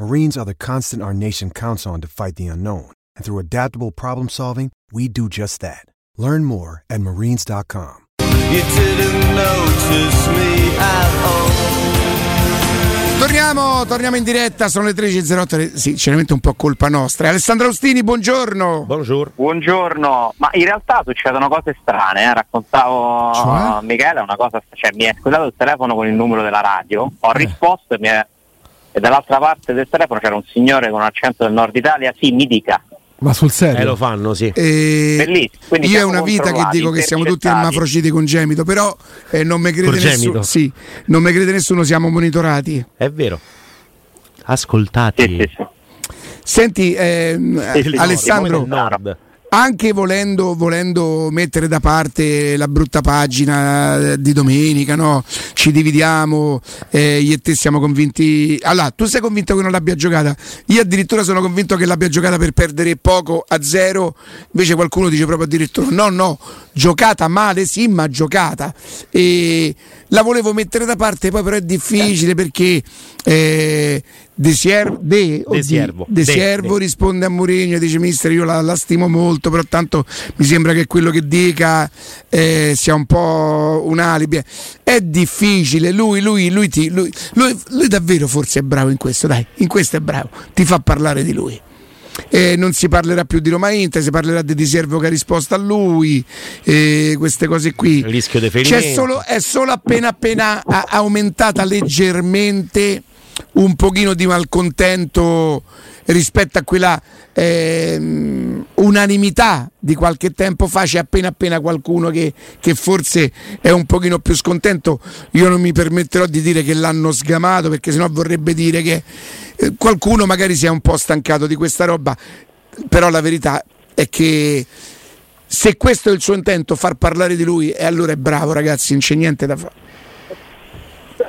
Marines are the constant our nation counts on to fight the unknown. And through adaptable problem solving, we do just that. Learn more at marines.com. You didn't notice me at all. Torniamo, torniamo in diretta, sono le 13.08, sì, sinceramente un po' colpa nostra. Alessandro Austini, buongiorno. Buongiorno. Buongiorno, ma in realtà succedono cose strane, eh? raccontavo Cioè? a Michele una cosa, cioè mi è squallato il telefono con il numero della radio, ho risposto e, mi è- e dall'altra parte del telefono c'era un signore con un accento del nord Italia, sì mi dica, Ma sul serio? Eh, lo fanno, sì. E Bellissimo, quindi io è una vita che dico che siamo tutti intercettati. ermafroditi congenito, però eh, non mi crede nessuno. Sì, non mi crede nessuno, siamo monitorati. È vero. Ascoltati. Sì, sì, sì. Senti, sì, Alessandro, nord. Anche volendo, volendo mettere da parte la brutta pagina di domenica, no? ci dividiamo, eh, io e te siamo convinti. Allora, tu sei convinto che non l'abbia giocata? Io addirittura sono convinto che l'abbia giocata per perdere poco a zero, invece qualcuno dice proprio addirittura no, no, giocata male, sì, ma giocata. E la volevo mettere da parte, poi però è difficile perché eh, De, Sier- De, oddio, Siervo. De De- Siervo De. risponde a Mourinho e dice mister io la, la stimo molto però tanto mi sembra che quello che dica eh, sia un po' un alibi è difficile lui, lui, lui, ti- lui, lui- davvero forse è bravo in questo dai in questo è bravo ti fa parlare di lui Eh, non si parlerà più di Roma Inter, si parlerà di Di Servo che ha risposto a lui, eh, queste cose qui. Il rischio di C'è ferimento. solo, è solo appena appena aumentata leggermente un pochino di malcontento rispetto a quella ehm, unanimità di qualche tempo fa c'è appena appena qualcuno che, che forse è un pochino più scontento. Io non mi permetterò di dire che l'hanno sgamato perché sennò vorrebbe dire che eh, qualcuno magari si è un po' stancato di questa roba. Però la verità è che se questo è il suo intento far parlare di lui e allora è bravo ragazzi non c'è niente da fare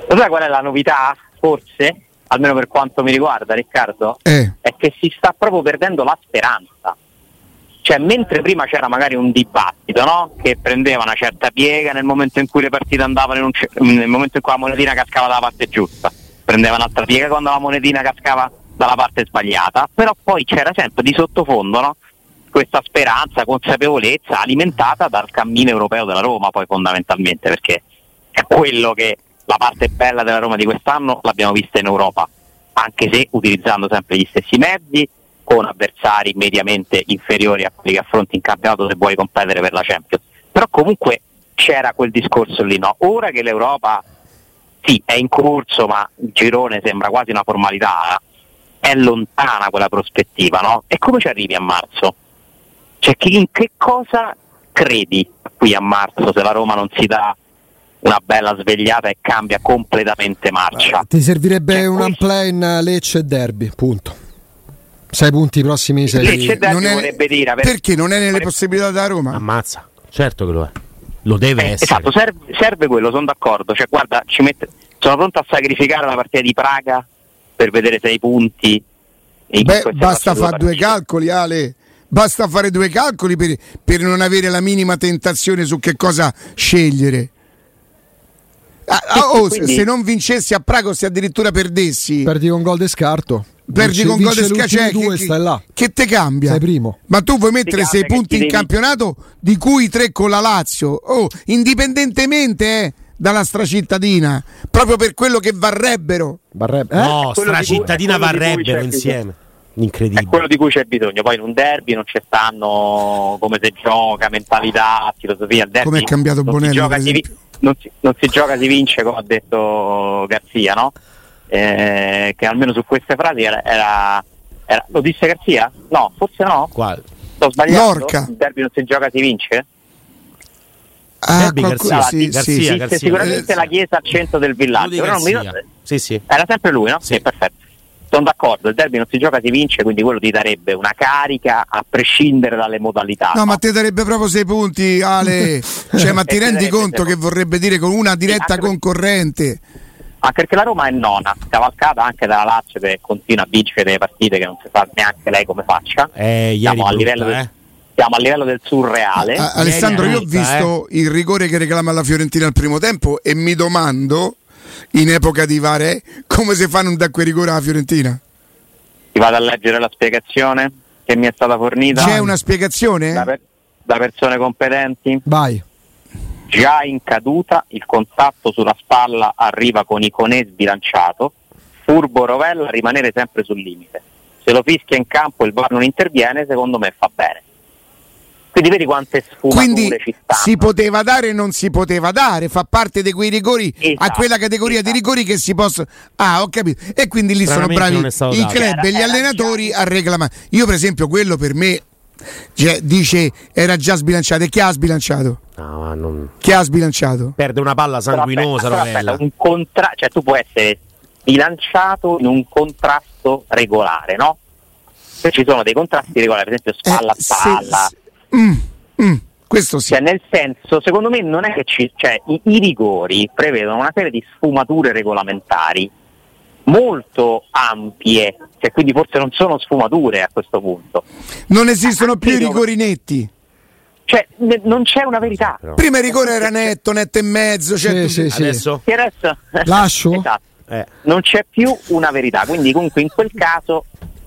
Lo sai qual è la novità? Forse, almeno per quanto mi riguarda Riccardo, eh. è che si sta proprio perdendo la speranza. Cioè, mentre prima c'era magari un dibattito, no? Che prendeva una certa piega nel momento in cui le partite andavano un nel momento in cui la monetina cascava dalla parte giusta, prendeva un'altra piega quando la monetina cascava dalla parte sbagliata, però poi c'era sempre di sottofondo, no? Questa speranza, consapevolezza alimentata dal cammino europeo della Roma, poi fondamentalmente, perché è quello che la parte bella della Roma di quest'anno l'abbiamo vista in Europa, anche se utilizzando sempre gli stessi mezzi, con avversari mediamente inferiori a quelli che affronti in campionato se vuoi competere per la Champions. Però comunque c'era quel discorso lì, no? Ora che l'Europa sì, è in corso, ma il girone sembra quasi una formalità, eh, è lontana quella prospettiva, no? E come ci arrivi a marzo? Cioè, in che cosa credi qui a marzo se la Roma non si dà una bella svegliata e cambia completamente marcia? Ti servirebbe Cioè, un unplay in Lecce e Derby, punto. Sei punti i prossimi sei. Lecce e Derby Non è- vorrebbe dire perché non è nelle vorrebbe- possibilità della Roma Ammazza. Certo che lo è. Lo deve Eh, essere. esatto, serve, serve quello, sono d'accordo. Cioè, guarda, ci mette- sono pronto a sacrificare la partita di Praga per vedere sei punti. in Beh, basta fare due calcoli, Ale. Basta fare due calcoli per, per non avere la minima tentazione su che cosa scegliere. Ah, ah, oh, se- quindi- Se non vincessi a Praga o se addirittura perdessi, Perdi con gol de scarto. perdi con gol di scaccia. due, che, stai là. che te cambia? Sei primo. Ma tu vuoi mettere Ti sei cambia che punti ti in devi- campionato, di cui tre con la Lazio, oh, indipendentemente eh, dalla stracittadina, proprio per quello che varrebbero. Barrebbe. Eh? No, di stracittadina di varrebbero c'è- insieme. È Incredibile. quello di cui c'è bisogno. Poi in un derby non ci stanno come si gioca, mentalità, filosofia. Derby Come è cambiato non si Bonelli, si esempio. non, si, non si gioca, si vince, come ha detto Garzia, no? Eh, che almeno su queste frasi era, era- era- Lo disse Garzia? No, forse no. Quale? Sto sbagliando. Lorca. Il derby non si gioca, si vince? Ah, Derby qualcuno- Garzia, sì, Garzia, sì, Garzia. sicuramente Eh, la chiesa al centro del villaggio. Però non mi-. Sì, sì. Era sempre lui, no? Sì. Sì, perfetto. Sono d'accordo, il derby non si gioca, si vince, quindi quello ti darebbe una carica a prescindere dalle modalità. No, ma te darebbe proprio sei punti, Ale. Cioè, ma ti E te rendi conto che vorrebbe dire con una diretta anche perché- concorrente? Anche perché la Roma è nona, cavalcata anche dalla Lazio che continua a vincere delle partite che non si sa neanche lei come faccia. Eh, ieri Siamo a brutta, livello del- eh. Siamo a livello del surreale. A- Alessandro, io ho visto il rigore che reclama la Fiorentina al primo tempo e mi domando, in epoca di Vare, come si fa a non dare quel rigore alla Fiorentina? Ti vado a leggere la spiegazione che mi è stata fornita C'è una spiegazione? da, per- da persone competenti. Vai. Già in caduta, il contatto sulla spalla arriva con Iconè sbilanciato, furbo Rovella a rimanere sempre sul limite. Se lo fischia in campo e il VAR non interviene, secondo me fa bene. Quindi vedi quante sfumature Quindi ci stanno. si poteva dare e non si poteva dare, fa parte di quei rigori a Esatto, quella categoria di esatto. rigori che si possono. Ah, ho capito. E quindi lì sono bravi i dato. club Era- e gli era allenatori già- a reclamare. Io, per esempio, quello per me cioè, dice era già sbilanciato. E chi ha sbilanciato? No, non... Chi ha sbilanciato? Perde una palla Però sanguinosa, aspetta, però aspetta, un contra- cioè tu puoi essere bilanciato in un contrasto regolare, no? Se ci sono dei contrasti regolari, per esempio spalla a Eh, se- spalla, se- mm, mm, questo sì. Cioè, nel senso, secondo me non è che ci, cioè, i, i rigori prevedono una serie di sfumature regolamentari molto ampie, cioè, quindi forse non sono sfumature a questo punto. Non esistono più i rigori netti. Cioè, ne- non c'è una verità. Prima il rigore era netto, netto e mezzo. Cioè, Sì, sì, sì. Adesso? E adesso Lascio? esatto. Eh. non c'è più una verità, quindi comunque in quel caso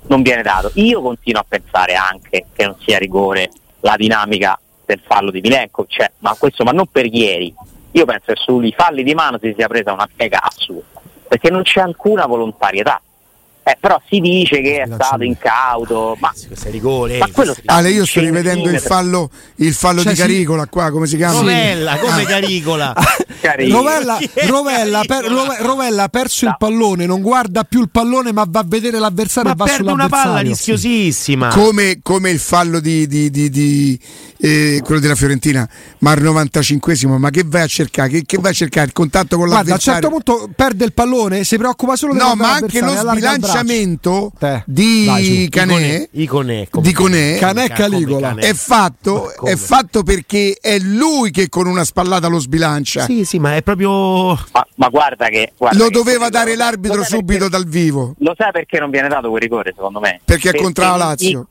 non viene dato. Io continuo a pensare anche che non sia rigore la dinamica del fallo di Milenko, cioè, ma questo ma non per ieri. Io penso che sui falli di mano si sia presa una piega assurda, perché non c'è alcuna volontarietà. Eh, però si dice che è stato incauto, ma, Questo è rigore. ma quello Ale, io sto rivedendo il fallo, il fallo Cioè, di. Caricola qua, come si chiama? Rovella, come Ah. Caricola. Carino. Rovella, Rovella, per- Rove- Rovella ha perso il pallone, non guarda più il pallone ma va a vedere l'avversario Ma e va perde una palla rischiosissima. Come, come il fallo di, di- di- di, eh, quello della Fiorentina, ma al 95esimo, ma che vai a cercare? Che, che vai a cercare? Il contatto con Guarda, a un l'avversario? certo punto perde il pallone, si preoccupa solo No, del ma anche lo sbilanciamento Te. di. Canè, Iconè. di Conè Canè Caligola. Canè. è fatto, è fatto perché è lui che con una spallata lo sbilancia. Sì, sì, ma è proprio. Ma, ma guarda che... guarda Lo che- doveva dare l'arbitro subito perché- dal vivo, Lo sai perché non viene dato quel rigore, secondo me? perché è contro la i- Lazio.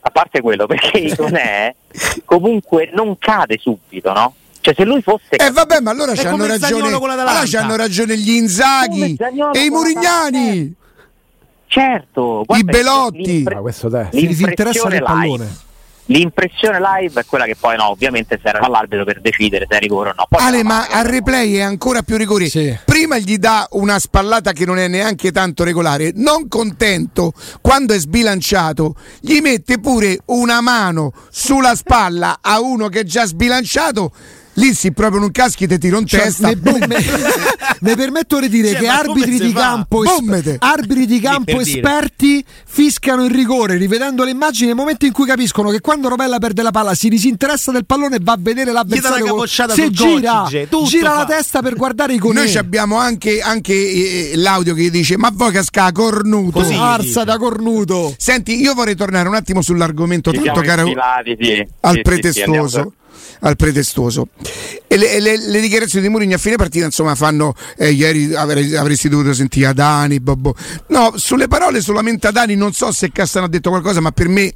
a parte quello, perché Iconè comunque non cade subito, no? Cioè se lui fosse E eh, vabbè, ma allora c'hanno ragione, allora c'hanno ragione gli Inzaghi e i Murignani. Certo, I Belotti. Ah, questo te. l'impressione Si disinteressa del live- pallone. L'impressione live è quella che poi no, ovviamente serve all'arbitro per decidere se è rigore o no. Poi Ale, ma al replay è ancora più rigore. Sì. Prima gli dà una spallata che non è neanche tanto regolare. Non contento, quando è sbilanciato, gli mette pure una mano sulla spalla a uno che è già sbilanciato. Lì si proprio non caschi te tiro in Cioè, testa. mi, boom. mi- permetto di dire Cioè, che arbitri di campo, es- arbitri di campo dire. esperti fiscano il rigore rivedendo le immagini nel momento in cui capiscono che quando Rovella perde la palla si disinteressa del pallone e va a vedere l'avversario con- se gira, tutto gira fa. la testa per guardare i conigli Noi ci abbiamo anche, anche, eh, l'audio che dice: Ma voi casca cornuto. Così. arsa da cornuto Senti, io vorrei tornare un attimo sull'argomento tanto caro al Sì, al pretestuoso. E le, le- le dichiarazioni di Mourinho a fine partita, insomma, fanno eh, ieri avrei- avresti dovuto sentire Adani, Bobbo. No, sulle parole solamente Adani non so se Castano ha detto qualcosa, ma per me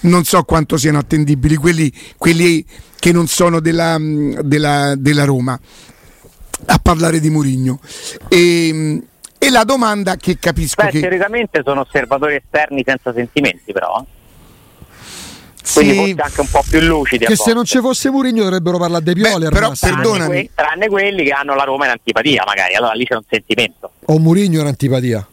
non so quanto siano attendibili quelli, quelli che non sono della, mh, della- della Roma a parlare di Mourinho. E, mh, e la domanda che capisco Beh, che teoricamente sono osservatori esterni senza sentimenti, però. Quindi sì, forse anche un po' più lucidi. a che se non ci fosse Mourinho dovrebbero parlare dei Pioli Beh, però tranne, perdonami. que- tranne quelli che hanno la Roma in antipatia, magari. Allora lì c'è un sentimento. o Mourinho in antipatia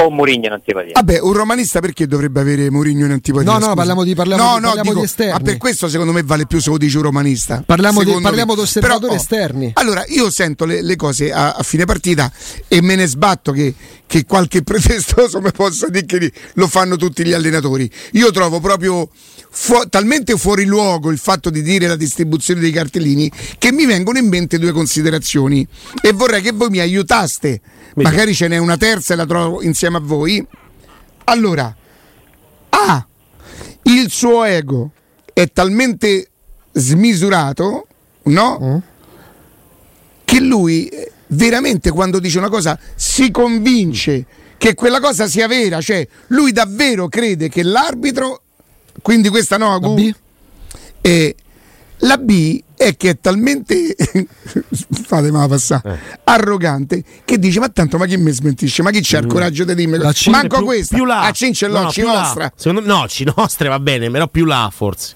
o Mourinho in antipatia. Vabbè, un romanista perché dovrebbe avere Mourinho in antipatia? No, no, scusa? parliamo di- parliamo no, di- no, parliamo dico, di esterni. Ma per questo secondo me vale più se lo dice un romanista. Parliamo di- parliamo me. di osservatori Però, oh, esterni. Allora, io sento le, le cose a, a fine partita e me ne sbatto che, che qualche pretestoso mi possa dire che lo fanno tutti gli allenatori. Io trovo proprio fu- talmente fuori luogo il fatto di dire la distribuzione dei cartellini che mi vengono in mente due considerazioni e vorrei che voi mi aiutaste. Magari ce n'è una terza e la trovo insieme a voi. Allora, A. Il suo ego è talmente smisurato, no? Che lui eh, veramente quando dice una cosa si convince che quella cosa sia vera, cioè lui davvero crede che l'arbitro, quindi questa no, Agu, B? e la B è che è talmente fatemela passare Eh. arrogante che dice ma tanto ma chi mi smentisce ma chi c'ha il coraggio di dirmi La C- manco più, questa più là. a Cincellò No, no, me, no, ci nostre va bene, però più là forse.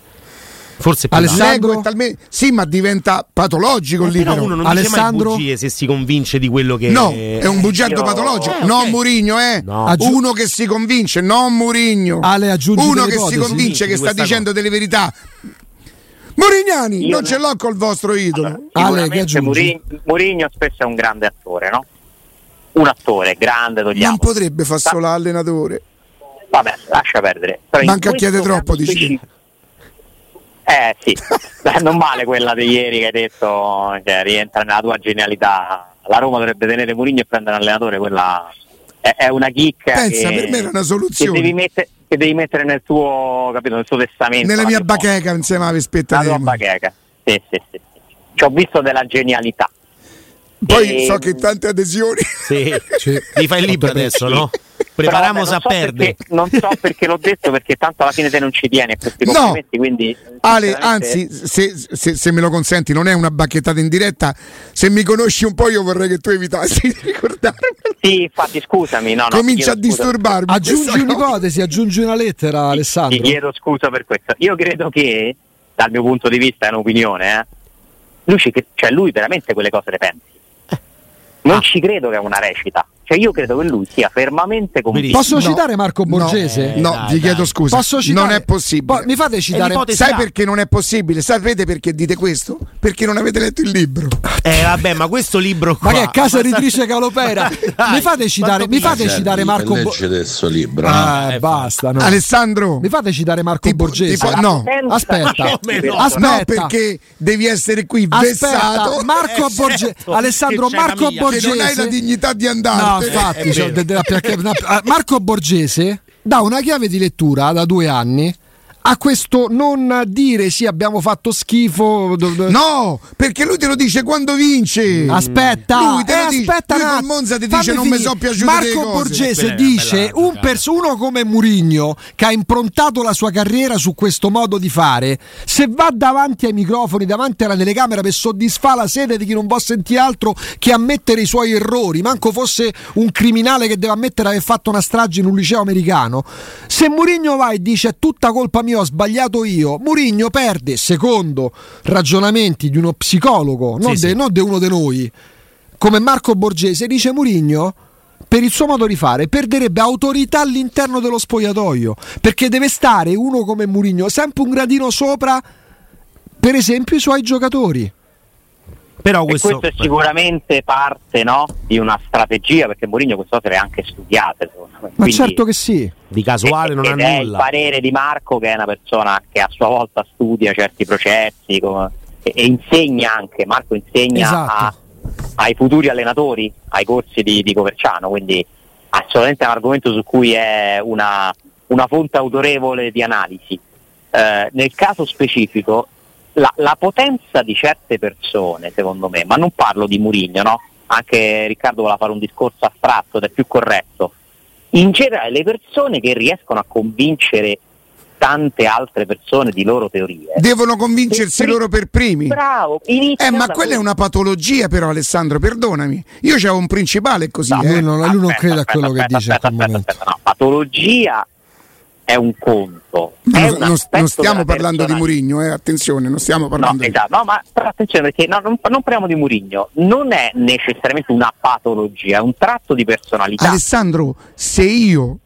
Forse più Alessandro? talmente sì ma diventa patologico Eh, lì però però. uno non Alessandro? dice mai bugie se si convince di quello che No, è un bugiardo Io- patologico. Eh, No. Murigno, eh. No. Uno che si convince, non Murigno. Ale, aggiungi Uno che si convince che sta dicendo delle verità. Murignani, Io non no. ce l'ho col vostro idolo. Ale, aggiungi? Mourinho, Mourinho spesso è un grande attore, no? Un attore grande, togliamo. non potrebbe far solo allenatore. Vabbè, lascia perdere. Però Manca chiedere troppo, dici. specifico- Eh sì, non male quella di ieri che hai detto, cioè, rientra nella tua genialità. La Roma dovrebbe tenere Mourinho e prendere un allenatore, quella è, è una chicca Pensa, che, per me era una che soluzione. devi, mette- che devi mettere nel tuo, capito, nel tuo testamento. Nella la mia bacheca insieme alla vespetta La di tua bacheca. Sì, sì, sì. Ci ho visto della genialità. Poi E- so che tante adesioni. Sì. Sì. Ti fai il libro adesso, no? Preparamos vabbè, a so perdere. perché- Non so perché l'ho detto, perché tanto alla fine te non ci tieni a questi No. complimenti, quindi... Ale, sinceramente- anzi, se, se- se me lo consenti, non è una bacchettata in diretta. Se mi conosci un po', io vorrei che tu evitassi di ricordarmi. Sì, infatti scusami, no, no, Comincia a ti disturbarmi. Aggiungi un'ipotesi, aggiungi una lettera, Ti Alessandro. chiedo scusa per questo. Io credo che, dal mio punto di vista, è un'opinione, eh, lui, ci, cioè lui veramente quelle cose le pensi. Non ci credo che è una recita. Cioè io credo che lui sia fermamente convinto. Posso No. citare Marco Borgese? Eh, No, dai, vi chiedo dai. scusa. Posso citare? Non è possibile. Po- mi fate citare? Sai perché non è possibile? Sapete perché dite questo? Perché non avete letto il libro. Eh vabbè, ma questo libro qua. Ma che è casa editrice Calopera? Mi fate citare, mi fate citare Marco Bo- Leggi adesso il libro. Ah, eh, basta, no. Alessandro, Mi fate citare Marco Tipo- Borgese? tipo- no. Aspetta. No? Aspetta. no, perché devi essere qui Aspetta, vessato Marco Eh, Borgese, certo, Alessandro c'è la Marco Borgese. non hai la dignità di No, infatti, È c'ho vero. de- de- perché- una- ah, Marco Borgese dà una chiave di lettura da due anni a questo non dire sì abbiamo fatto schifo. No, perché lui te lo dice quando vince. Aspetta, Lui te lo eh, dice. aspetta Lui attimo. Monza ti dice non mi sono piaciute Marco le cose. Borgese è dice bella un pers- uno come Murigno che ha improntato la sua carriera su questo modo di fare, se va davanti ai microfoni, davanti alla telecamera per soddisfare la sede di chi non può sentire altro che ammettere i suoi errori, manco fosse un criminale che deve ammettere di aver fatto una strage in un liceo americano. Se Murigno va e dice è tutta colpa mia, ho sbagliato io, Murigno perde, secondo ragionamenti di uno psicologo, non, Sì, de- sì. non di uno di noi, come Marco Borgese, dice Murigno per il suo modo di fare perderebbe autorità all'interno dello spogliatoio perché deve stare uno come Murigno sempre un gradino sopra per esempio i suoi giocatori Però E questo, questo, è sicuramente parte no, di una strategia, perché Mourinho queste cose le ha anche studiate. secondo me. ma Quindi- certo che sì di casuale non ha ed è il nulla. parere di Marco che è una persona che a sua volta studia certi processi come- e, e insegna anche, Marco insegna Esatto. a- ai futuri allenatori, ai corsi di, di Coverciano, quindi assolutamente è un argomento su cui è una, una fonte autorevole di analisi. Eh, nel caso specifico la, la potenza di certe persone, secondo me, ma non parlo di Murigno, no? anche Riccardo voleva fare un discorso astratto ed è più corretto, in generale le persone che riescono a convincere tante altre persone di loro teorie. Devono convincersi Per pri- loro per primi. Bravo, Eh, ma da quella è quello. una patologia, però, Alessandro, perdonami. Io c'avevo un principale così. No, eh. lui non, lui non Aspetta, crede a aspetta, quello che aspetta, dice in aspetta, aspetta, no. Patologia è un conto. Ma è non, un non- stiamo parlando di. Murigno, eh, attenzione, non stiamo parlando No, di esatto, no, ma però attenzione perché no, non, non parliamo di Murigno, non è necessariamente una patologia, è un tratto di personalità. Alessandro, se io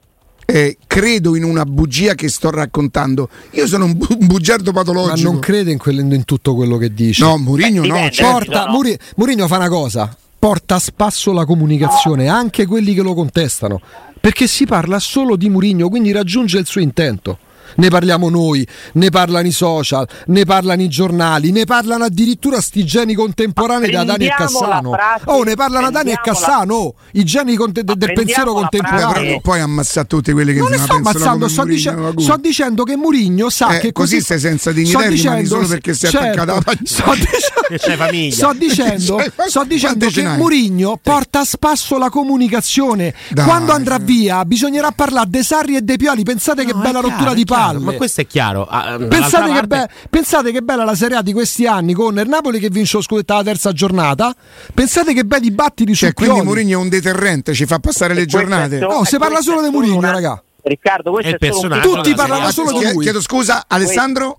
eh, credo in una bugia che sto raccontando, io sono un, bu- un bugiardo Ma patologico. non crede in, quello- in tutto quello che dice. No, Murigno Beh, no. dipende. certo. Porta, Muri- Mourinho fa una cosa, porta a spasso la comunicazione, anche quelli che lo contestano, perché si parla solo di Mourinho, quindi raggiunge il suo intento. Ne parliamo noi, ne parlano i social, ne parlano i giornali, ne parlano addirittura sti geni contemporanei da Dani e Cassano. frase- oh, ne parlano Dani e Cassano, i geni conte- del pensiero contemporaneo. puoi ammazzare tutti quelli che Non ne sto ammazzando, sto, dice- sto dicendo che Murigno sa Eh, che così stai senza dignità sto dicendo- solo perché sei certo, attaccato alla pagina. sto Che famiglia. Sto dicendo, sto dicendo che? Murigno porta a spasso la comunicazione. Dai, Quando andrà via, bisognerà parlare dei Sarri e dei Pioli. Pensate che No, è bella chiaro, rottura di chiaro, palle. Ma questo è chiaro. Ah, dall'altra Pensate che, parte- be- pensate che bella la Serie A di questi anni con il Napoli che vince lo scudetto alla terza giornata. Pensate che bei dibattiti Cioè, su quindi. Mourinho è un deterrente, ci fa passare le E è giornate. solo- No, si parla solo di Mourinho, una- raga. Riccardo, questo È è, Tutti parlano solo di lui. Chiedo scusa, Alessandro?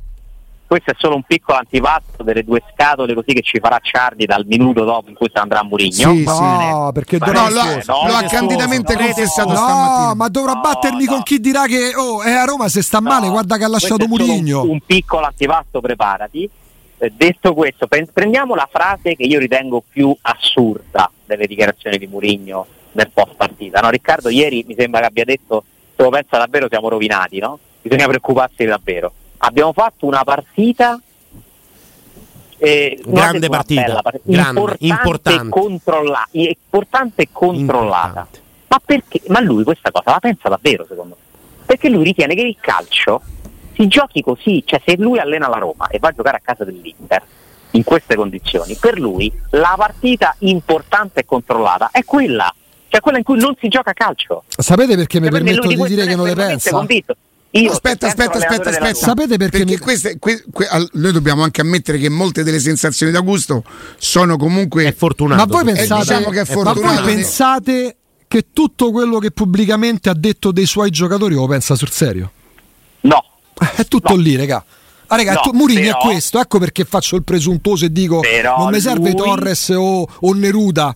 Questo è solo un piccolo antipasto delle due scatole così che ci farà Ciardi dal minuto dopo in cui andrà a Murigno. Sì, No, perché No, dovrà- lo, ha- no, lo ha candidamente no, confessato no, stamattina. No, ma dovrà No, battermi no. con chi dirà che oh, è a Roma se sta male, guarda che ha lasciato Murigno. Un, un piccolo antipasto, preparati. Eh, detto questo, pre- prendiamo la frase che io ritengo più assurda delle dichiarazioni di Murigno nel post partita. No, Riccardo ieri mi sembra che abbia detto se lo pensa davvero siamo rovinati, no? Bisogna preoccuparsi davvero. Abbiamo fatto una partita eh, Grande partita, bella partita, grande, importante, importante. e controlla- importante e controllata. Importante. Ma perché? Ma lui questa cosa la pensa davvero, secondo me? Perché lui ritiene che il calcio si giochi così, cioè se lui allena la Roma e va a giocare a casa dell'Inter in queste condizioni, per lui la partita importante e controllata è quella, cioè quella in cui non si gioca a calcio. Sapete perché mi Cioè, perché permetto di dire che non le pensa? convinto. Io, Aspetta, aspetta, aspetta, aspetta. Sapete perché mi- queste, que- que- all- noi dobbiamo anche ammettere che molte delle sensazioni d'Augusto sono comunque È fortunato. Ma voi tutto pensate, diciamo che è ma voi fortunato. pensate che tutto quello che pubblicamente ha detto dei suoi giocatori lo pensa sul serio? No, Eh, È tutto No. lì, raga. Ah, raga, No, tu- però- è questo, ecco perché faccio il presuntuoso e dico non mi serve lui- Torres o, o Neruda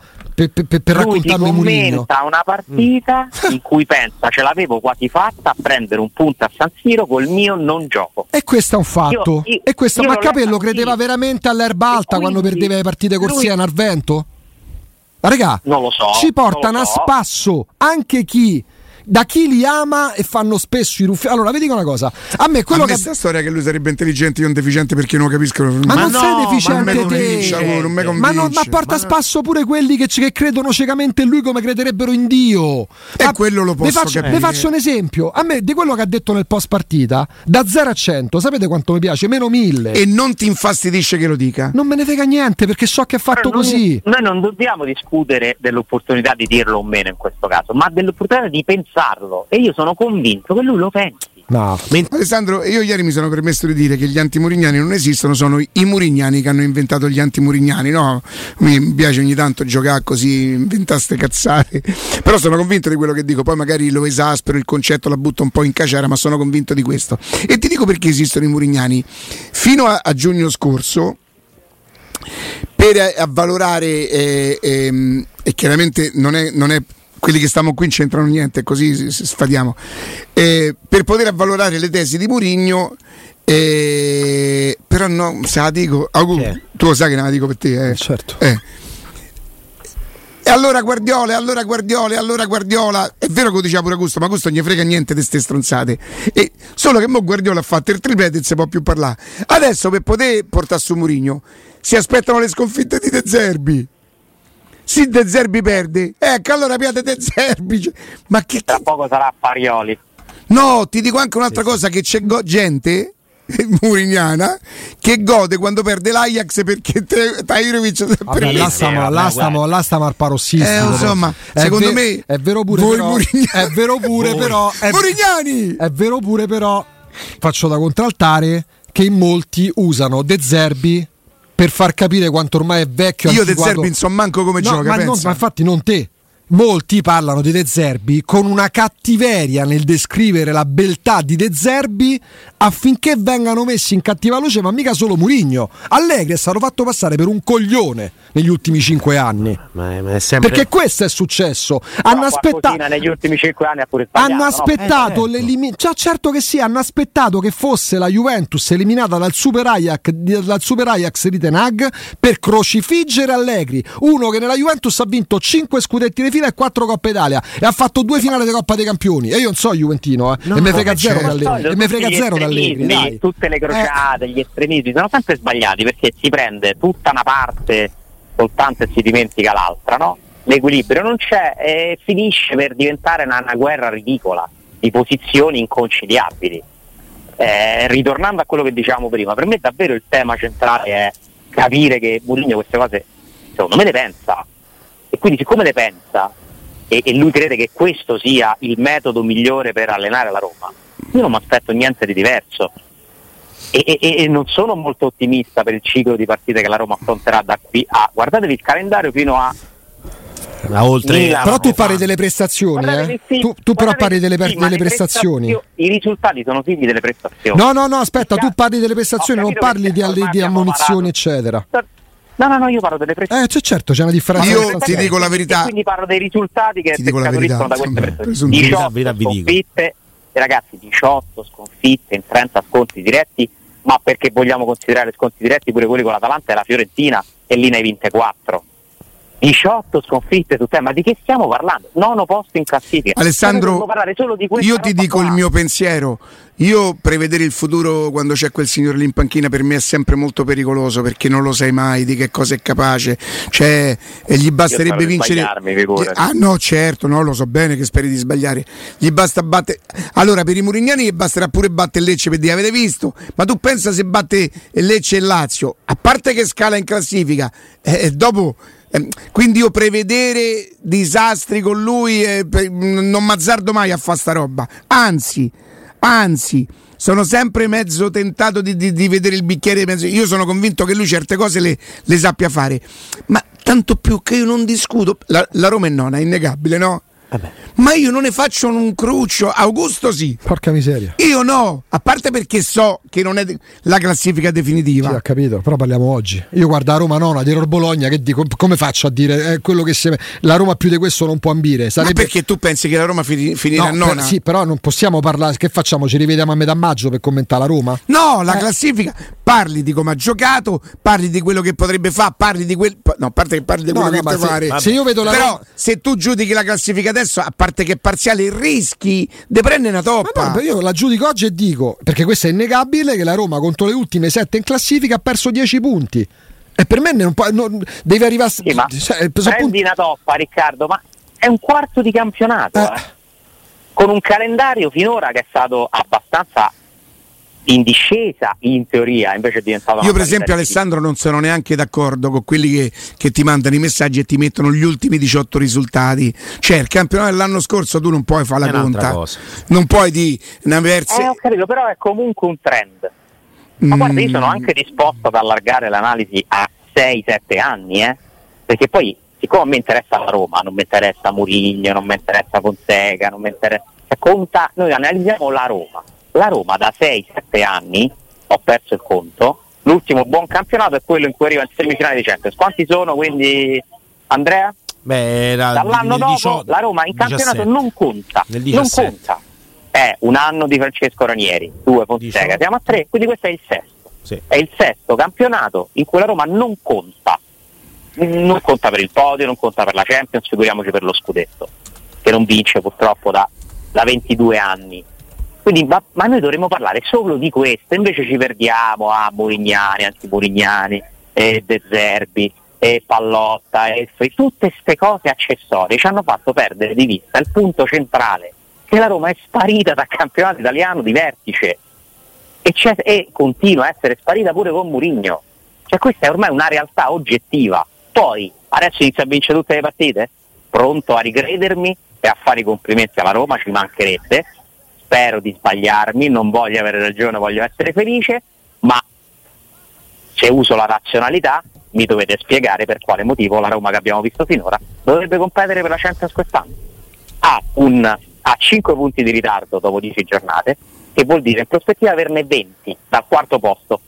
per, per- per- lui raccontarmi commenta una partita Mm. in cui pensa ce l'avevo quasi fatta a prendere un punto a San Siro col mio non gioco. E questo è un fatto. Io- io- e questo, io ma l'ho Capello letta credeva veramente all'erba alta quando quindi perdeva le partite lui- corsie al vento? Raga, Non lo so, ci portano lo a so. spasso anche chi da chi li ama e fanno spesso i ruffi. Allora, vi dico una cosa: a me quello a me che. sta storia che lui sarebbe intelligente io un deficiente perché non capiscono Ma, Ma non no, sei ma deficiente non me te. convince, amore, non me Ma, non- ma convince. porta a spasso pure quelli che, che credono ciecamente in lui come crederebbero in Dio. E Ma quello lo posso faccio, capire. vi faccio un esempio. A me di quello che ha detto nel post partita, da 0 a 100, sapete quanto mi piace? Meno 1000. E non ti infastidisce che lo dica? Non me ne frega niente perché so che è fatto Però noi- così. Noi non dobbiamo discutere dell'opportunità di dirlo o meno in questo caso, ma dell'opportunità di pensarlo. E io sono convinto che lui lo pensi. No. Alessandro, io ieri mi sono permesso di dire che gli antimurignani non esistono, sono i murignani che hanno inventato gli antimurignani. No, mi piace ogni tanto giocare così, inventare ste cazzate. Però sono convinto di quello che dico, poi magari lo esaspero, il concetto la butto un po' in cacera, ma sono convinto di questo. E ti dico perché esistono i murignani. Fino a, a giugno scorso, per avvalorare, eh, ehm, e chiaramente non è, non è- quelli che stiamo qui non c'entrano niente, così sfadiamo. Eh, per poter avvalorare le tesi di Murigno, eh, però no, se la dico, Augu, Che è? tu lo sai che non la dico per te, eh. Certo. Eh. E allora Guardiola, allora Guardiola, allora Guardiola. È vero che lo diceva pure Augusto, ma Augusto non gli frega niente di ste stronzate. E solo che mo Guardiola ha fatto il triplete e non si può più parlare. Adesso per poter portare su Murigno si aspettano le sconfitte di De Zerbi. Se De Zerbi perde, ecco allora piate De Zerbi. Ma che Tra poco sarà Parioli. No, ti dico anche un'altra cosa: che c'è go- gente murignana che gode quando perde l'Ajax perché Te- Tajrovic Vabbè, per là stiamo, là stiamo, là stiamo al parossistico. Eh, insomma, È secondo ve- me è vero pure voi però, Murignani- è vero pure Voi. però è, Murignani! è vero pure però faccio da contraltare che in molti usano De Zerbi per far capire quanto ormai è vecchio Io De antiquato. Zerbi non so manco come No, gioca, ma, non- ma infatti non te molti parlano di De Zerbi con una cattiveria nel descrivere la beltà di De Zerbi affinché vengano messi in cattiva luce, ma mica solo Murigno. Allegri è stato fatto passare per un coglione negli ultimi cinque anni. Ma è, ma è sempre... Perché questo è successo. Hanno aspettato. negli ultimi 5 anni ha pure sbagliato. Hanno no? aspettato Eh, certo. l'elimi- già certo che sì, hanno aspettato che fosse la Juventus eliminata dal Super Ajax, dal Super Ajax di Ten Hag per crocifiggere Allegri, uno che nella Juventus ha vinto 5 scudetti di fila e 4 Coppa Italia e ha fatto due finali di Coppa dei Campioni. E io non so Juventino, eh, e me frega zero certo. da Allegri, e me frega zero da Allegri, estremismi, dai. Tutte le crociate, gli estremismi sono sempre sbagliati perché si prende tutta una parte soltanto e si dimentica l'altra, no? L'equilibrio non c'è e finisce per diventare una, una guerra ridicola di posizioni inconciliabili. Eh, ritornando a quello che dicevamo prima, per me davvero il tema centrale è capire che Mourinho queste cose secondo me le pensa quindi siccome le pensa e, e lui crede che questo sia il metodo migliore per allenare la Roma, io non mi aspetto niente di diverso. E, e- e non sono molto ottimista per il ciclo di partite che la Roma affronterà da qui a guardatevi il calendario fino a Ma oltre... Milan. Però tu parli delle prestazioni, eh? sì, tu, tu però parli delle, per- sì, delle le prestazioni. prestazio- I risultati sono figli delle prestazioni. No, no, no, aspetta, tu parli delle prestazioni, non parli di, di ammonizioni, eccetera. No, no, no, io parlo delle prestazioni. Eh, c'è certo, c'è una differenza. Io ti dico la E verità. quindi parlo dei risultati che scaturiscono da queste prestazioni. presunti- 18 verità vi dico. sconfitte, e ragazzi, 18 sconfitte in 30 sconti diretti, ma perché vogliamo considerare sconti diretti pure quelli con l'Atalanta e la Fiorentina e lì ne hai vinte 4. 18 sconfitte su te, ma di che stiamo parlando? Nono posto in classifica. Alessandro, io ti dico qua. il mio pensiero. Io prevedere il futuro quando c'è quel signore lì in panchina per me è sempre molto pericoloso perché non lo sai mai di che cosa è capace. Cioè, e gli basterebbe vincere. Ah, no, certo, no, lo so bene che speri di sbagliare. Gli basta battere. Allora, per i Murignani gli basterà pure battere Lecce per dire avete visto? Ma tu pensa se batte Lecce e Lazio, a parte che scala in classifica, e e dopo. ehm, Quindi io prevedere disastri con lui eh, non mazzardo mai a fare sta roba. Anzi, anzi, sono sempre mezzo tentato di, di- di vedere il bicchiere mezzo. Io sono convinto che lui certe cose le, le sappia fare. Ma tanto più che io non discuto. La, la Roma è nona, è innegabile, no? Ma io non ne faccio un cruccio. Augusto sì. Porca miseria. Io no, a parte perché so che non è la classifica Sì, definitiva. ho capito, però parliamo oggi. Io guardo la Roma nona, di Bologna, che dico, come faccio a dire eh, quello che si... La Roma più di questo non può ambire. Ma Sarebbe... perché tu pensi che la Roma fi- finirà No, nona? per- sì, però non possiamo parlare. Che facciamo? Ci rivediamo a metà maggio per commentare la Roma? No, la Eh. classifica parli di come ha giocato, parli di quello che potrebbe fare, parli di quel. No, a parte che parli di quello no, che ma se- fare. se io vedo la Però Roma- se tu giudichi la classifica adesso, a parte che è parziale, rischi di prendere una Ma toppa. no, io la giudico oggi e dico, perché questo è innegabile, che la Roma contro le ultime sette in classifica ha perso 10 punti. E per me non può, non- deve arrivare... Sì, ma cioè, prendi punti- una toppa, Riccardo, ma è un quarto di campionato, Eh. eh. con un calendario finora che è stato abbastanza in discesa in teoria, invece è diventato una Io, per esempio, Alessandro, non sono neanche d'accordo con quelli che, che ti mandano i messaggi e ti mettono gli ultimi 18 risultati. Cioè, il campionato dell'anno scorso tu non puoi fare la conta, cosa. non puoi di una versi- Eh, ho capito, però è comunque un trend. Ma guarda, io sono anche disposto ad allargare l'analisi a 6-7 anni, eh? perché poi, siccome mi interessa la Roma, non mi interessa Murigno, non mi interessa Fonseca, non mi interessa... Cioè, conta, noi analizziamo la Roma. La Roma da 6-7 anni, ho perso il conto, l'ultimo buon campionato è quello in cui arriva in semifinale di Champions. Quanti sono quindi, Andrea? Beh, era Dall'anno nel dopo 18, la Roma in campionato 17. non conta. Non 17. conta. È un anno di Francesco Ranieri, due Fonseca, 18. siamo a tre, quindi questo è il sesto. Sì. È il sesto campionato in cui la Roma non conta. Non conta per il podio, non conta per la Champions, figuriamoci per lo scudetto, che non vince purtroppo da, da 22 anni. Quindi, ma, ma noi dovremmo parlare solo di questo, invece ci perdiamo a Murignani, anti-Murignani, e De Zerbi, e Pallotta, e F- tutte queste cose accessorie ci hanno fatto perdere di vista il punto centrale, che la Roma è sparita dal campionato italiano di vertice e, e continua a essere sparita pure con Murigno. Cioè questa è ormai una realtà oggettiva. Poi adesso inizia a vincere tutte le partite? Pronto a ricredermi e a fare i complimenti alla Roma, ci mancherebbe. Spero di sbagliarmi, non voglio avere ragione, voglio essere felice, ma se uso la razionalità mi dovete spiegare per quale motivo la Roma che abbiamo visto finora dovrebbe competere per la Champions quest'anno. Ha, un, ha 5 punti di ritardo dopo 10 giornate, che vuol dire in prospettiva averne 20 dal quarto posto.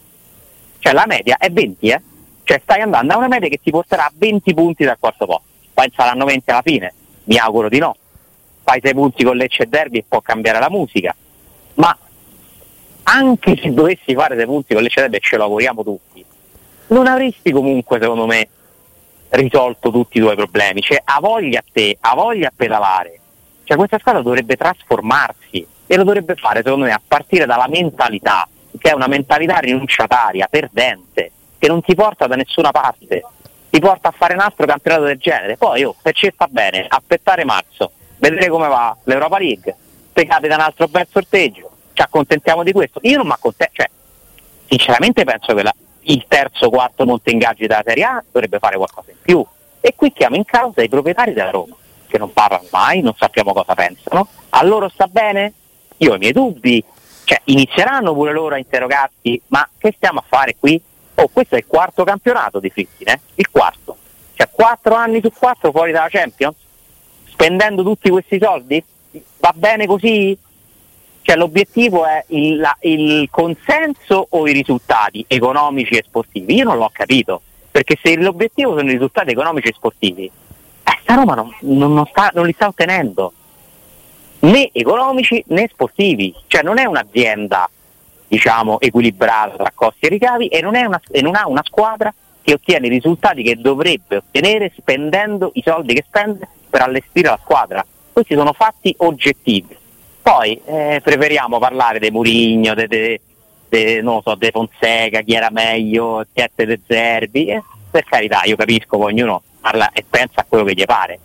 Cioè la media è 20, eh? Cioè stai andando a una media che ti porterà a 20 punti dal quarto posto. Poi saranno 20 alla fine, mi auguro di no. Fai 6 punti con Lecce e Derby e può cambiare la musica. Ma anche se dovessi fare 6 punti con Lecce e Derby e ce lo auguriamo tutti, non avresti comunque, secondo me, risolto tutti i tuoi problemi. Cioè, ha voglia a te, ha voglia a pedalare. Cioè, questa squadra dovrebbe trasformarsi e lo dovrebbe fare, secondo me, a partire dalla mentalità, che è una mentalità rinunciataria, perdente, che non ti porta da nessuna parte, ti porta a fare un altro campionato del genere. Poi, oh, se ci sta bene, aspettare marzo, vedere come va l'Europa League, se capita un altro bel sorteggio, ci accontentiamo di questo. Io non mi accontento, cioè, sinceramente penso che la, il terzo, quarto monte ingaggi della Serie A dovrebbe fare qualcosa in più. E qui chiamo in causa i proprietari della Roma, che non parlano mai, non sappiamo cosa pensano. A loro sta bene? Io ho i miei dubbi. Cioè, inizieranno pure loro a interrogarsi, ma che stiamo a fare qui? Oh, questo è il quarto campionato di Fritti, eh? Il quarto. Cioè, quattro anni su quattro fuori dalla Champions? Spendendo tutti questi soldi? Va bene così? Cioè l'obiettivo è il, la- il consenso o i risultati economici e sportivi? Io non l'ho capito, perché se l'obiettivo sono i risultati economici e sportivi, eh, Roma non, non- non sta- non li sta ottenendo, né economici né sportivi, cioè non è un'azienda diciamo equilibrata tra costi e ricavi e non, una- e non ha una squadra che ottiene i risultati che dovrebbe ottenere spendendo i soldi che spende per allestire la squadra. Questi sono fatti oggettivi. Poi eh, preferiamo parlare dei Murigno, de, de, de- so, De Fonseca, chi era meglio, Chiette De Zerbi. eh, per carità, io capisco che ognuno parla e pensa a quello che gli pare.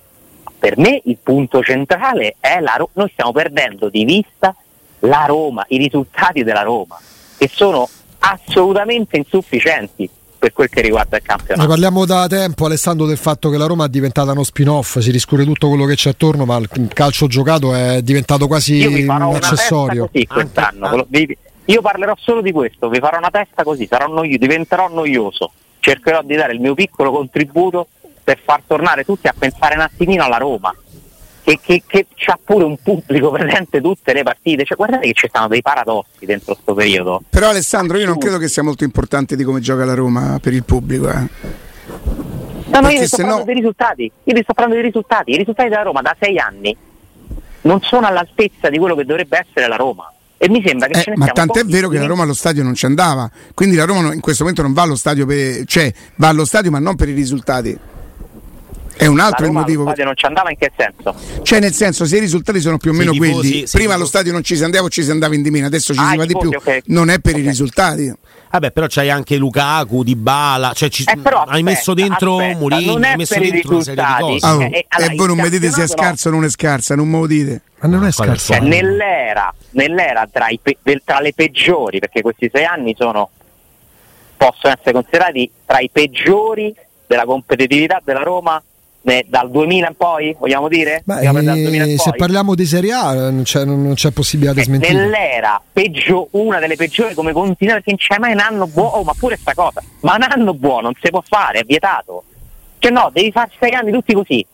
Per me il punto centrale è la Roma. Noi stiamo perdendo di vista la Roma, i risultati della Roma, che sono assolutamente insufficienti per quel che riguarda il Ne campionato. parliamo da tempo, Alessandro, del fatto che la Roma è diventata uno spin-off, si riscure tutto quello che c'è attorno, ma il calcio giocato è diventato quasi un accessorio. così quest'anno. vi- Io parlerò solo di questo, vi farò una testa così, sarò noio- diventerò noioso. Cercherò di dare il mio piccolo contributo per far tornare tutti a pensare un attimino alla Roma. Che, che, che c'ha pure un pubblico presente tutte le partite. Cioè, guardate che ci stanno dei paradossi dentro questo periodo. Però Alessandro, io non credo che sia molto importante di come gioca la Roma per il pubblico. eh. No, no, io vi sto parlando no- dei risultati. Io vi sto parlando dei risultati. I risultati della Roma da sei anni non sono all'altezza di quello che dovrebbe essere la Roma. E mi sembra che Eh, ce ne ma tant'è vero che la Roma allo stadio non ci andava, quindi la Roma in questo momento non va allo stadio per, cioè va allo stadio ma non per i risultati. È un altro il motivo. stadio non ci andava in che senso? Cioè, nel senso, se i risultati sono più o meno i tifosi, quelli, sì, prima i allo stadio non ci si andava o ci si andava in di meno, adesso ci Ah, si i va di più. ok. Non è per i Ok. risultati. Vabbè, però c'hai anche Lukaku, Dybala, cioè ci- Eh, però hai aspetta, messo dentro aspetta, Mourinho, hai messo i dentro una serie di risultati. cose. Ah, Eh, eh, allora, e voi non vedete se è scarso o non è scarsa, non me lo dite. Ma non è scarso. Cioè, nell'era, nell'era tra, i pe- del- tra le peggiori, perché questi sei anni sono, possono essere considerati tra i peggiori della competitività della Roma dal 2000 in poi, vogliamo dire? Ma, Vogliamo prendere dal 2000 in eh, se parliamo di Serie A non c'è, non c'è possibilità di Eh, smentire. nell'era peggio, una delle peggiori come continua perché non c'è mai un anno buono, oh, ma pure sta cosa, ma un anno buono non si può fare, è vietato. Cioè no, devi fare sei anni tutti così.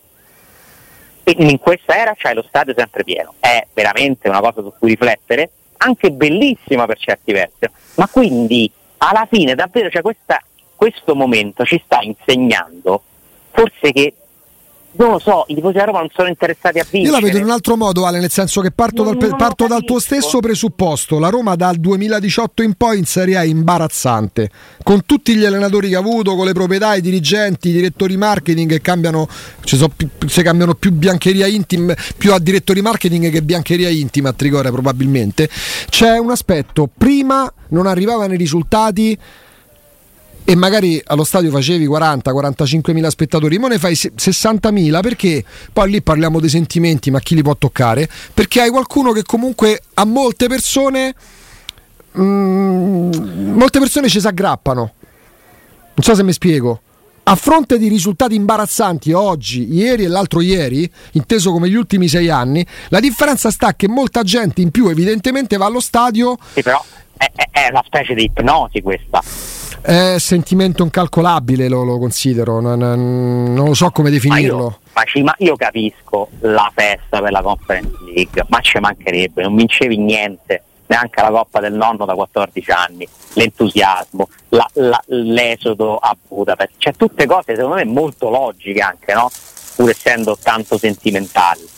E in questa era c'hai lo stadio sempre pieno. È veramente una cosa su cui riflettere, anche bellissima per certi versi. Ma quindi alla fine davvero cioè, questa- questo momento ci sta insegnando forse che non lo so, i tifosi della Roma non sono interessati a vincere. Io la vedo in un altro modo, Ale, nel senso che parto, Non- dal, non parto dal tuo stesso presupposto. La Roma dal 2018 in poi in Serie A è imbarazzante, con tutti gli allenatori che ha avuto, con le proprietà, i dirigenti, i direttori marketing che cambiano, ci so più- se cambiano più biancheria intima, più a direttori marketing che biancheria intima a Tricore probabilmente. C'è un aspetto, prima non arrivavano i risultati e magari allo stadio facevi 40-45 mila spettatori, ma ne fai se- 60 mila perché poi lì parliamo dei sentimenti, ma chi li può toccare? Perché hai qualcuno che comunque a molte persone mm, molte persone ci si aggrappano. Non so se mi spiego. A fronte di risultati imbarazzanti oggi, ieri e l'altro ieri, inteso come gli ultimi sei anni, la differenza sta che molta gente in più evidentemente va allo stadio Sì, però è, è- è una specie di ipnosi questa. È sentimento incalcolabile, lo, lo considero, non, non, lo so come definirlo. Ma io, ma, ci, ma io capisco la festa per la Conference League, ma ci mancherebbe, non vincevi niente, neanche la Coppa del Nonno da 14 anni, l'entusiasmo, la, la, l'esodo a Budapest, cioè tutte cose secondo me molto logiche anche, no? pur essendo tanto sentimentali.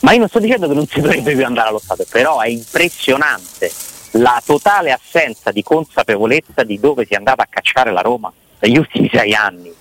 Ma io non sto dicendo che non si dovrebbe più andare allo stadio, però è impressionante la totale assenza di consapevolezza di dove si è andata a cacciare la Roma negli ultimi sei anni.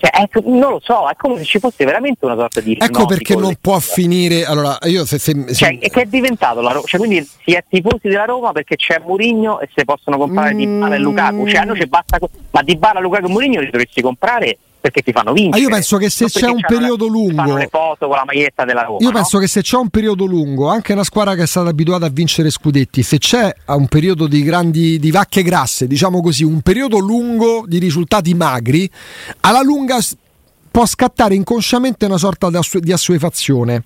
Cioè, è, non lo so, è come se ci fosse veramente una sorta di Ecco perché non può finire. Allora, io se, se, se... Cioè, che è diventato la Roma. Cioè, quindi si è tifosi della Roma perché c'è Mourinho e se possono comprare mm... Di Bala e Lukaku. Cioè, a noi ci basta. Ma Di Bala, Lukaku e Mourinho li dovresti comprare perché ti fanno vincere. Ah, io penso che se c'è un periodo la, lungo. Fanno le foto con la maglietta della Roma. Io no? penso che se c'è un periodo lungo, anche una squadra che è stata abituata a vincere scudetti, se c'è un periodo di grandi di vacche grasse, diciamo così, un periodo lungo di risultati magri, alla lunga può scattare inconsciamente una sorta di assuefazione.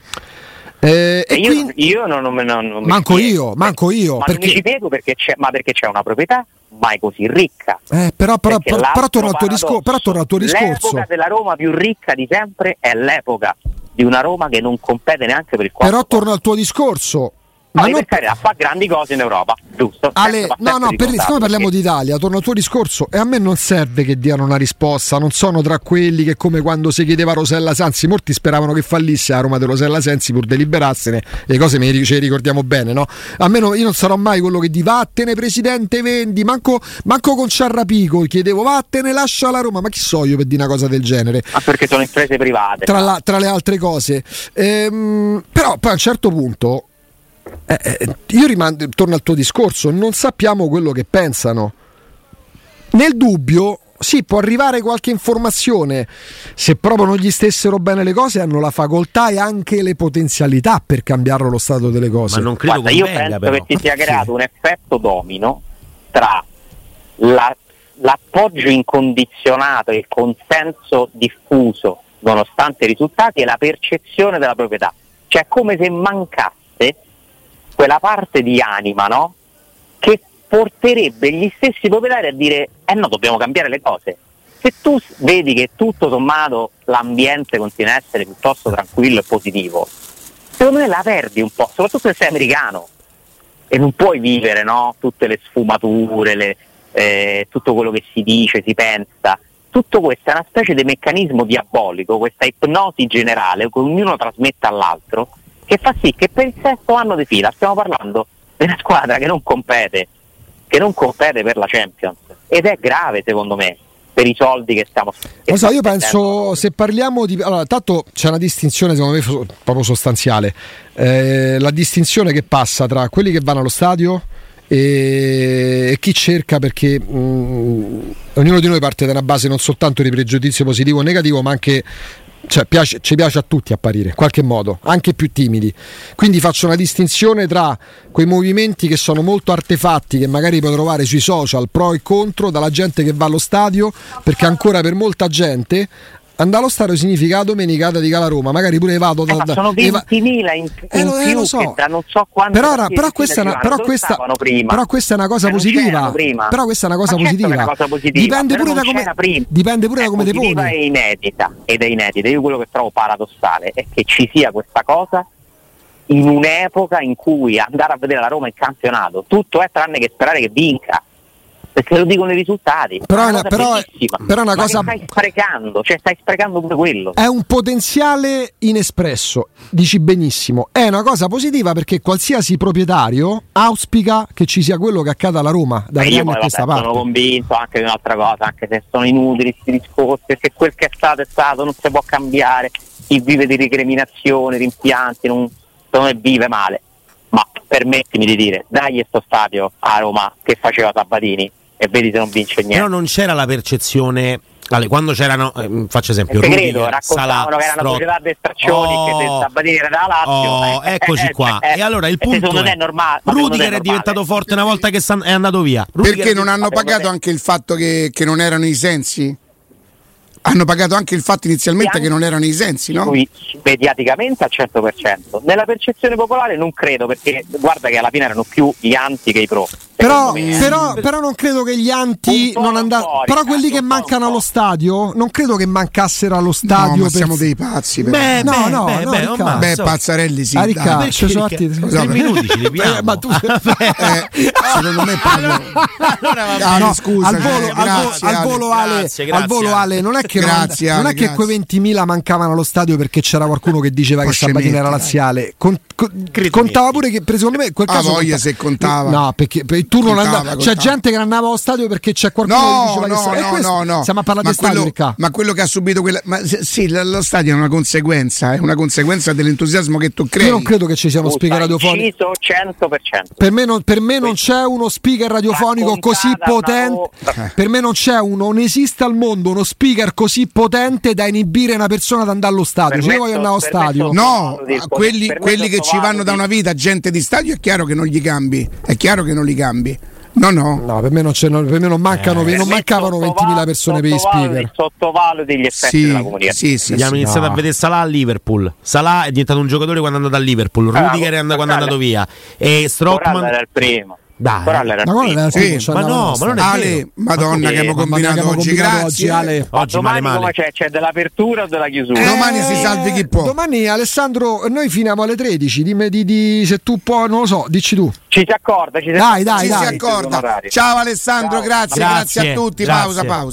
Eh, e io, quindi... io non, non, non, manco io, manco io. Ma perché... non ci vedo perché c'è, ma perché c'è una proprietà mai così ricca. Eh, però, però, però, però, torna al tuo discor- però torna al tuo discorso. L'epoca della Roma più ricca di sempre è l'epoca di una Roma che non compete neanche per il quarto. Però torna al tuo discorso. Ma non... per fa grandi cose in Europa, giusto? Ale, no, no, per, siccome parliamo perché... d'Italia, torno al tuo discorso e a me non serve che diano una risposta, non sono tra quelli che come quando si chiedeva a Rosella Sanzi, molti speravano che fallisse a Roma di Rosella Sanzi pur deliberassene, le cose me le ricordiamo bene, no? A me no, io non sarò mai quello che di vattene presidente vendi, manco, manco con Ciarrapico chiedevo vattene lascia la Roma, ma chi so io per dire una cosa del genere? Ma perché sono imprese private. Tra, la, tra le altre cose. Ehm, però poi a un certo punto eh, eh, io rimando, torno al tuo discorso, non sappiamo quello che pensano. Nel dubbio, sì, può arrivare qualche informazione. Se proprio non gli stessero bene le cose, hanno la facoltà e anche le potenzialità per cambiare lo stato delle cose. Ma non credo Guarda, io penso però. che si sia creato un effetto domino tra la, l'appoggio incondizionato e il consenso diffuso nonostante i risultati e la percezione della proprietà. Cioè come se mancasse quella parte di anima, no? Che porterebbe gli stessi proprietari a dire eh no, dobbiamo cambiare le cose. Se tu vedi che tutto sommato l'ambiente continua a essere piuttosto tranquillo e positivo, secondo me la perdi un po', soprattutto se sei americano e non puoi vivere no? tutte le sfumature, le, eh, tutto quello che si dice, si pensa. Tutto questo è una specie di meccanismo diabolico, questa ipnosi generale che ognuno trasmette all'altro che fa sì che per il sesto anno di fila stiamo parlando di una squadra che non compete, che non compete per la Champions ed è grave secondo me per i soldi che stiamo Lo so, io penso se parliamo di allora, tanto c'è una distinzione secondo me proprio sostanziale. Eh, la distinzione che passa tra quelli che vanno allo stadio e, e chi cerca perché mh, mm, ognuno di noi parte da una base non soltanto di pregiudizio positivo o negativo, ma anche cioè, piace, ci piace a tutti apparire, in qualche modo, anche più timidi. Quindi faccio una distinzione tra quei movimenti che sono molto artefatti, che magari puoi trovare sui social, pro e contro, dalla gente che va allo stadio, perché ancora per molta gente andare allo stadio significa domenicata di Cala Roma, magari pure vado da, eh, sono 20.000 in, eh, in eh, più lo so. da non so quanti però, ora, però, questa una, però, questa, però, questa è una, cosa positiva. però questa è una cosa, positiva. Certo una cosa positiva dipende pure da come dipende pure da come te poni. è inedita ed è inedita. Io quello che trovo paradossale è che ci sia questa cosa in un'epoca in cui andare a vedere la Roma in campionato tutto è tranne che sperare che vinca perché lo dicono i risultati. Però, una, però, però una cosa. stai sprecando, cioè stai sprecando pure quello. È un potenziale inespresso, dici benissimo. È una cosa positiva perché qualsiasi proprietario auspica che ci sia quello che accada alla Roma da io poi, questa vabbè. Sono convinto anche di un'altra cosa, anche se sono inutili questi discorsi, perché quel che è stato è stato, non si può cambiare. Chi vive di recriminazioni, rimpianti, non, non vive male. Ma permettimi di dire, dai questo stadio a Roma che faceva Sabatini e vedi se non vince niente. Però non c'era la percezione allora, quando c'erano, eh, faccio esempio, credo, raccontavano che era una società di estrazioni oh, che Sabatini era da Lazio. Oh, eh, eccoci qua. Eh, e allora il punto è, è normale, Rudiger è, è, diventato forte una volta che è andato via. Rudiger Perché non hanno pagato anche il fatto che, che non erano i sensi? Hanno pagato anche il fatto inizialmente che non erano i sensi, no? Mediaticamente al 100%. Nella percezione popolare non credo, perché guarda che alla fine erano più gli anti che i pro. Però, però, però non credo che gli anti non fuori, Però quelli cazzo, che mancano allo stadio, non credo che mancassero allo No, stadio. ma per- siamo dei pazzi. però. Beh, No, beh, no, beh, no, ma- Beh, Pazzarelli sì. Ah, perché, ci sono Ricca- atti-. Eh, ma tu- Eh, secondo me parlo. allora Ah, no, scusa, al volo, eh, grazie, al Ale. volo Ale, Grazie, al volo Ale, non è che, non- Grazie, non, Ale, è che quei 20.000 mancavano allo stadio perché c'era qualcuno che diceva che Sabatini era laziale. Con- con- contava pure che secondo me quel Ah, caso voglia conta- se contava. No, perché per- tu non Contava, andavi. C'è contava. gente che non andava allo stadio perché c'è qualcuno che No, diceva no, che no, questo- no, no. Stiamo a parlare di stadio, quello, ma quello che ha subito quella. Ma se- sì, lo stadio è una conseguenza, è una conseguenza dell'entusiasmo che tu crei. Io non credo che ci sia uno Puta, speaker radiofonico. inciso 100%. Per me, non, per me non c'è uno speaker radiofonico così potente. Per me non c'è uno, non esiste al mondo uno speaker così potente da inibire una persona da andare allo stadio. Cioè, io voglio andare allo stadio. No, quelli, quelli che ci vanno da una vita, gente di stadio, è chiaro che non gli cambi. È chiaro che non li cambi. No, no. No, per me non, per me non mancano, Per non mancavano sottovaluti- 20.000 persone per gli sottovaluti- speaker. Sottovaluti gli effetti Sì, della comunicazione. sì, sì, Abbiamo sì. iniziato No. a vedere Salah a Liverpool. Salah è diventato un giocatore quando è andato a Liverpool. Ah, Rudiger è andato quando è andato via. E Coralla era Strockman. il primo. Dai. Ma guarda, Sì, primo, ma no, ma non è. Ale, vero. madonna che abbiamo combinato oggi. Grazie. oggi, Ale. Oggi male domani come male. c'è? C'è dell'apertura o della chiusura? Eh, domani si salvi chi può. Domani Alessandro, noi finiamo alle 13. Dimmi di, di- se tu puoi, non lo so, dici tu. Ci si accorda, ci si Dai, dai, Ci dai. si accorda. Ciao Alessandro, Ciao. grazie, grazie, Grazie, a tutti. grazie. Pausa, pausa.